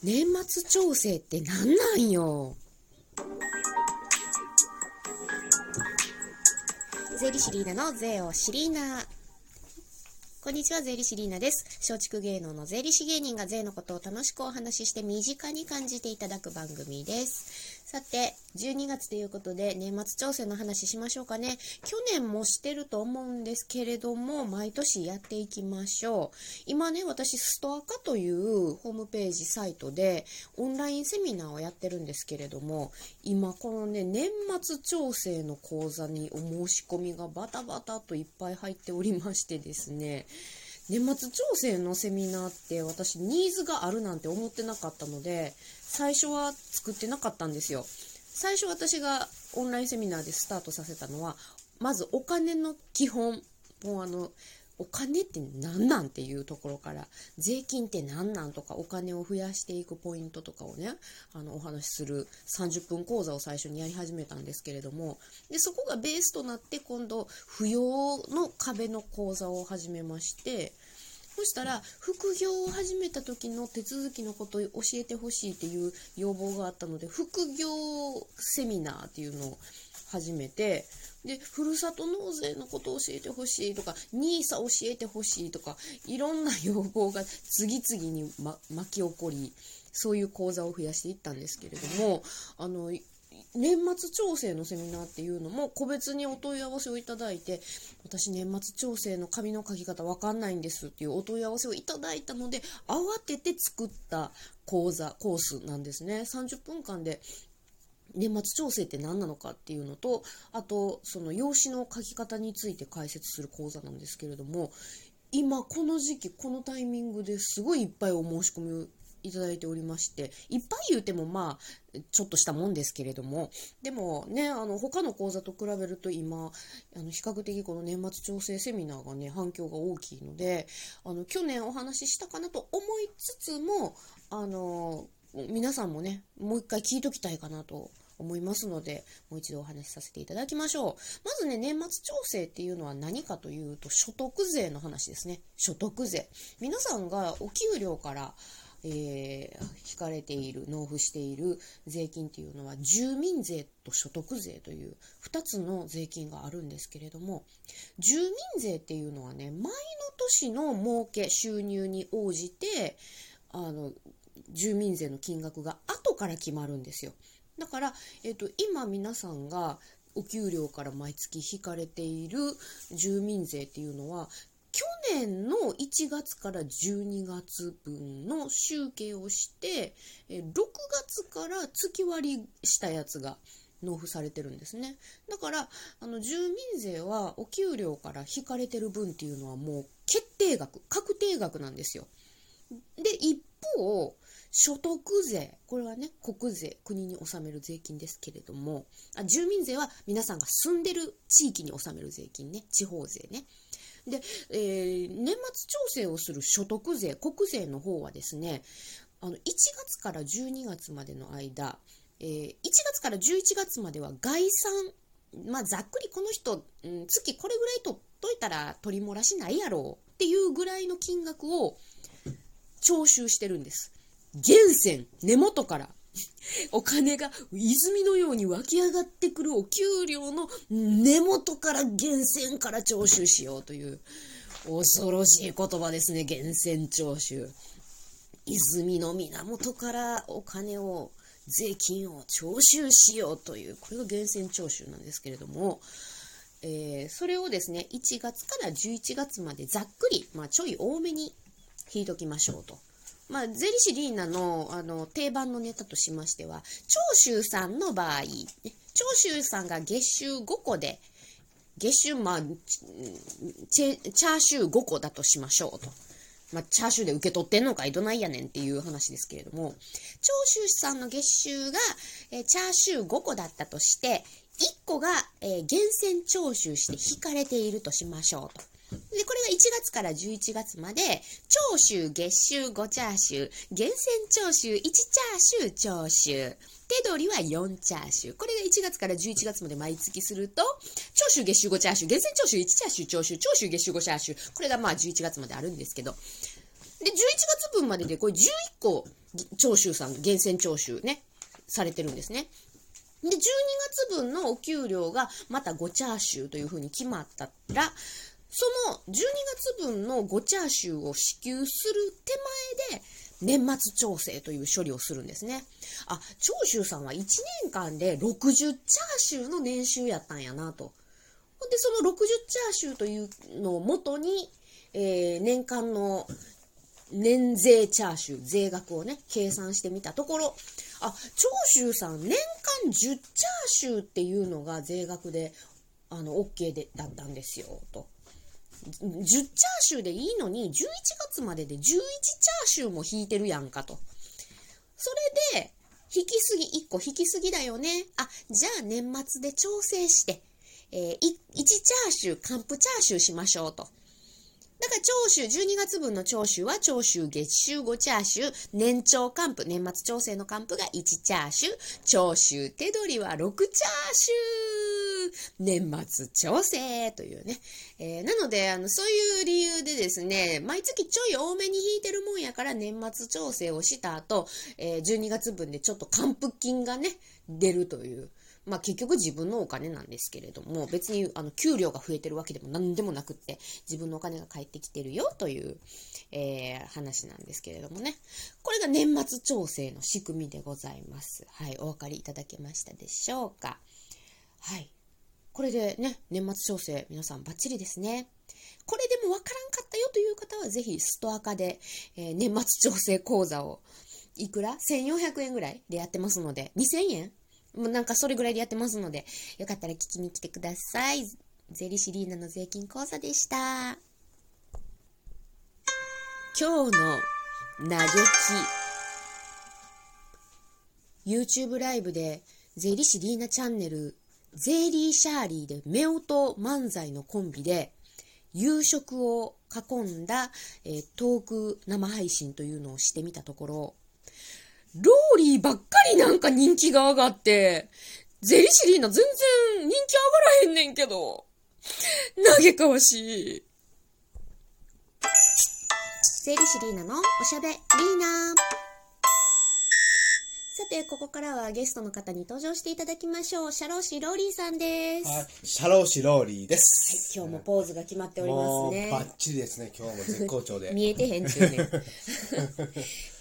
年末調整って何なんよ税理士リーナの税をシリーナこんにちは、税理士リーナです。松竹芸能の税理士芸人が税のことを楽しくお話しして身近に感じていただく番組です。さて、12月ということで年末調整の話しましょうかね。去年もしてると思うんですけれども、毎年やっていきましょう。今ね、私、ストアカというホームページサイトでオンラインセミナーをやってるんですけれども、今このね、年末調整の講座にお申し込みがバタバタといっぱい入っておりましてですね、年末調整のセミナーって私ニーズがあるなんて思ってなかったので最初は作ってなかったんですよ。最初私がオンラインセミナーでスタートさせたのはまずお金の基本。もうあのお金って何なんっていうところから税金って何なんとかお金を増やしていくポイントとかをねあのお話しする30分講座を最初にやり始めたんですけれどもでそこがベースとなって今度扶養の壁の講座を始めましてそしたら副業を始めた時の手続きのことを教えてほしいっていう要望があったので副業セミナーっていうのを始めてでふるさと納税のことを教えてほしいとか NISA 教えてほしいとかいろんな要望が次々に、ま、巻き起こりそういう講座を増やしていったんですけれどもあの年末調整のセミナーっていうのも個別にお問い合わせをいただいて私年末調整の紙の書き方わかんないんですっていうお問い合わせをいただいたので慌てて作った講座コースなんですね。30分間で年末調整って何なのかっていうのとあとその用紙の書き方について解説する講座なんですけれども今この時期このタイミングですごいいっぱいお申し込みいただいておりましていっぱい言うてもまあちょっとしたもんですけれどもでもねあの他の講座と比べると今あの比較的この年末調整セミナーがね反響が大きいのであの去年お話ししたかなと思いつつもあの皆さんもねもう一回聞いときたいかなと思いますので、もう一度お話しさせていただきましょう。まずね、年末調整っていうのは何かというと、所得税の話ですね。所得税。皆さんがお給料から、えー、引かれている、納付している税金っていうのは、住民税と所得税という2つの税金があるんですけれども、住民税っていうのはね、前の年の儲け、収入に応じて、あの、住民税の金額が後から決まるんですよ。だから、えっと、今皆さんがお給料から毎月引かれている住民税っていうのは去年の1月から12月分の集計をして6月から月割りしたやつが納付されてるんですねだからあの住民税はお給料から引かれてる分っていうのはもう決定額確定額なんですよで一方所得税これはね国税国に納める税金ですけれどもあ住民税は皆さんが住んでる地域に納める税金ね地方税ね。で、えー、年末調整をする所得税国税の方はですねあの1月から12月までの間、えー、1月から11月までは概算まあざっくりこの人、うん、月これぐらい取っといたら取り漏らしないやろうっていうぐらいの金額を徴収してるんです。源泉根元から お金が泉のように湧き上がってくるお給料の根元から源泉から徴収しようという恐ろしい言葉ですね源泉徴収泉の源からお金を税金を徴収しようというこれが源泉徴収なんですけれども、え、それをですね1月から11月までざっくり、まあ、ちょい多めに引いときましょうと。まあ、税理士リーナのあの定番のネタとしましては、長州さんの場合、長州さんが月収5個で、月収、まあ、チャーシュー5個だとしましょうと。まあ、チャーシューで受け取ってんのかいどないやねんっていう話ですけれども、長州さんの月収が、えチャーシュー5個だったとして、1個が、えー、源泉徴収して引かれているとしましょうと。で、これが1月から11月まで、長州、月収5チャーシュー、源泉徴収1チャーシュー徴収、手取りは4チャーシュー。これが1月から11月まで毎月すると、長州、月収5チャーシュー、源泉徴収1チャーシュー徴収、長州、月収5チャーシュー。これがまあ11月まであるんですけど。で、11月分まででこれ11個徴収さん、源泉徴収ね、されてるんですね。で、12月分のお給料がまた5チャーシューというふうに決まったら、その12月分の5チャーシューを支給する手前で、年末調整という処理をするんですね。あ、長州さんは1年間で60チャーシューの年収やったんやなと。で、その60チャーシューというのをもとに、えー、年間の年税チャーシュー、税額をね、計算してみたところ、あ、長州さん年間10チャーシューっていうのが税額で、あの、OK で、だったんですよ、と。10チャーシューでいいのに、11月までで11チャーシューも引いてるやんかと。それで、引きすぎ、1個引きすぎだよね。あ、じゃあ年末で調整して、えー、1チャーシュー、完封チャーシューしましょうと。だから長州、12月分の長州は長州月収5チャーシュー、年長還付、年末調整の還付が1チャーシュー、長州手取りは6チャーシュー、年末調整というね。えー、なので、あの、そういう理由でですね、毎月ちょい多めに引いてるもんやから年末調整をした後、えー、12月分でちょっと還付金がね、出るという。まあ結局自分のお金なんですけれども、別にあの給料が増えてるわけでも何でもなくって、自分のお金が返ってきてるよという、えー、話なんですけれどもね。これが年末調整の仕組みでございます。はい、お分かりいただけましたでしょうか？はい。これでね、年末調整皆さんバッチリですね。これでもわからんかったよという方は、ぜひストア化で、えー、年末調整講座をいくら ?1400 円ぐらいでやってますので、2000円？もうなんかそれぐらいでやってますので、よかったら聞きに来てください。ゼリシリーナの税金講座でした。今日の嘆き。YouTube ライブで、税理士リーナチャンネル、ゼリーシャーリーで、夫婦漫才のコンビで、夕食を囲んだ、えー、トーク生配信というのをしてみたところ、ローリーばっかりなんか人気が上がって、ゼリシリーナ全然人気上がらへんねんけど。嘆かわしい。ゼリシリーナの？おしゃべりーナさて、ここからはゲストの方に登場していただきましょう。シャローシローリーさんです。はい、シャローシローリーです。はい、今日もポーズが決まっておりますね。バッチリですね、今日も絶好調で。見えてへんちゅうね。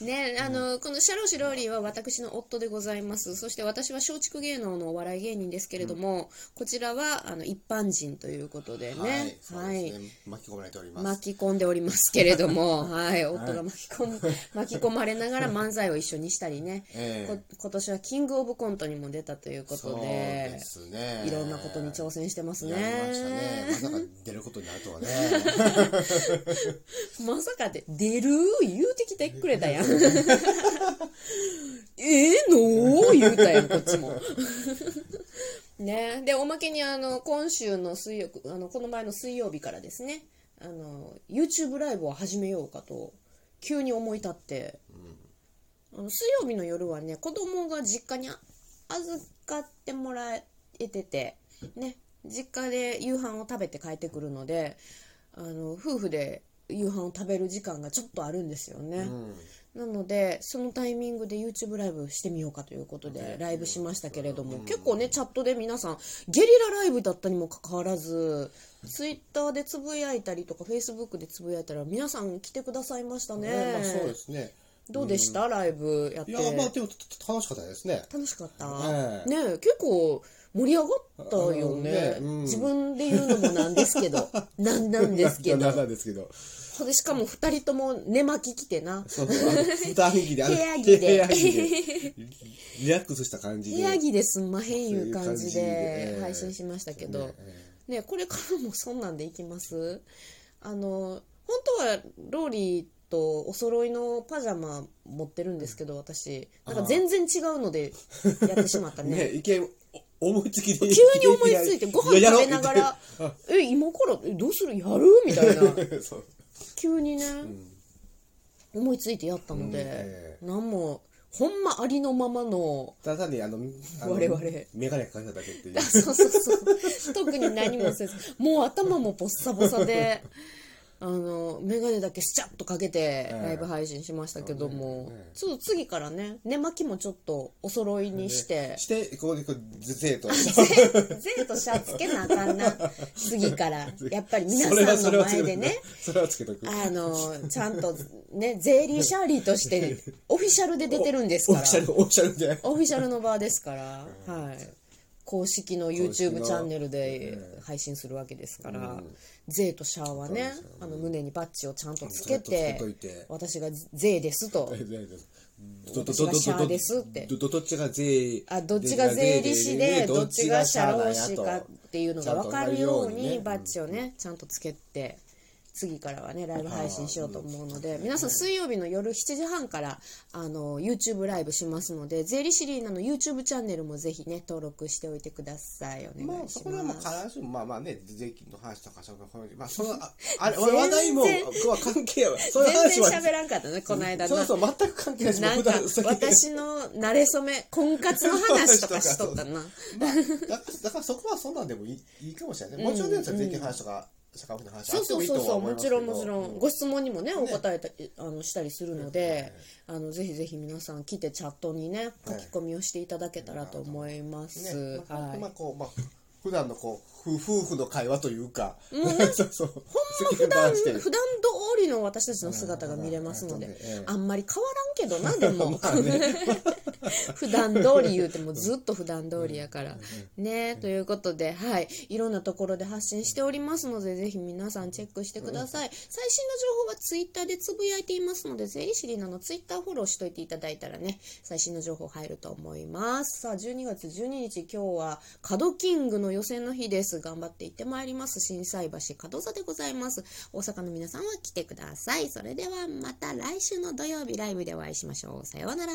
ね、あの、このシャローシローリーは私の夫でございます。そして私は松竹芸能のお笑い芸人ですけれども、うん、こちらはあの一般人ということでね。はい。はい、巻き込まれております。巻き込んでおりますけれども、はい、夫が巻き込む、巻き込まれながら漫才を一緒にしたりね。えー今年はキングオブコントにも出たということで、ですね。いろんなことに挑戦してますね。まさか出ることになるとはね。まさかで、出る？言うてきてくれたやん。ええの言うたやん、こっちも。ね。で、おまけにあの、今週の水曜、あの、この前の水曜日からですね、あの、YouTube ライブを始めようかと、急に思い立って、あの水曜日の夜はね子供が実家に預かってもらえててね。実家で夕飯を食べて帰ってくるのであの夫婦で夕飯を食べる時間がちょっとあるんですよね、うん、なのでそのタイミングで YouTube ライブしてみようかということでライブしましたけれども、うん、結構ねチャットで皆さんゲリラライブだったにもかかわらず Twitter でつぶやいたりとか Facebook でつぶやいたら皆さん来てくださいましたね、ねまあ、そうですねどうでした、うん、ライブやって。いや、まあでも楽しかったですね。楽しかった？ねね結構盛り上がったよね。ねうん、自分で言うのもなんですけど。なんなんですけど。なんですけど。でしかも二人とも寝巻き着てな。そうそう。二着で、部屋着で。部屋着で。リラックスした感じで。部屋着ですんまへんいう感じで配信しましたけど。ね、これからもそんなんでいきます？あの、本当はローリーとお揃いのパジャマ持ってるんですけど私なんか全然違うのでやってしまったね ね思いつきで急に思いついてご飯食べながら「え今からえどうする？やる?」みたいな 急にね、うん、思いついてやったので、何もほんまありのままのただにあの我々。眼鏡かけただけっていう。そうそうそう。特に何もせずもう頭もボッサボサで あの眼鏡だけスチャッとかけてうんライブ配信しましたけども、そうね。ねちょっと次からね寝巻きもちょっとお揃いにして、してここでこうゼーとゼー とシャツけなあかんな。次から。やっぱり皆さんの前でね。あのちゃんとねゼーリーシャーリーとして オフィシャルで出てるんですから。オフィシャルオフィシャルで。オフィシャルの場ですから、はい、公式の YouTube チャンネルで配信するわけですから、ゼーとシャーはねそうですよあの胸にバッジをちゃんとつけて私がゼー です。と私がシャーですどっちが税？あどっちが税理士でどっちが社労士かっていうのが分かるようにバッジをねちゃんとつけて次からはねライブ配信しようと思うので皆さん水曜日の夜7時半からあの YouTube ライブしますので税理士リーナの YouTube チャンネルもぜひね登録しておいてください。おまあ願いしそこではもうます必ずしもまあまあね税金の話とかそういう話まあそのあ あれ話題も全は関係はそういう全話は然喋らんかったねこの間なそうそう全く関係ないしなんか私の慣れ初め婚活の話とかしとったな。まあ、だだからそこはそんなんでもいいいいかもしれないね。もちろんね、税金の話とか、社会保険の話あそうそうそうそうもちろんもちろん。ご質問にもねお答えたあのしたりするのであのぜひぜひ皆さん来てチャットにね書き込みをしていただけたらと思います、ね、まあ、はい。まあこう、まあ、普段のこう、夫夫婦の会話というか、そう そう。ほんま普段普段通りの私たちの姿が見れますのであんまり変わらんけどなでも 普段通り言うてもずっと普段通りやから。ねということではいいろんなところで発信しておりますのでぜひ皆さんチェックしてください最新の情報はツイッターでつぶやいていますので税理士リナのツイッターフォローしといていただいたらね最新の情報入ると思いますさあ12月12日今日は角キングの予選の日です頑張って行ってまいります心斎橋角座でございます大阪の皆さんは来てくださいそれではまた来週の土曜日ライブでお会いしましょうさようなら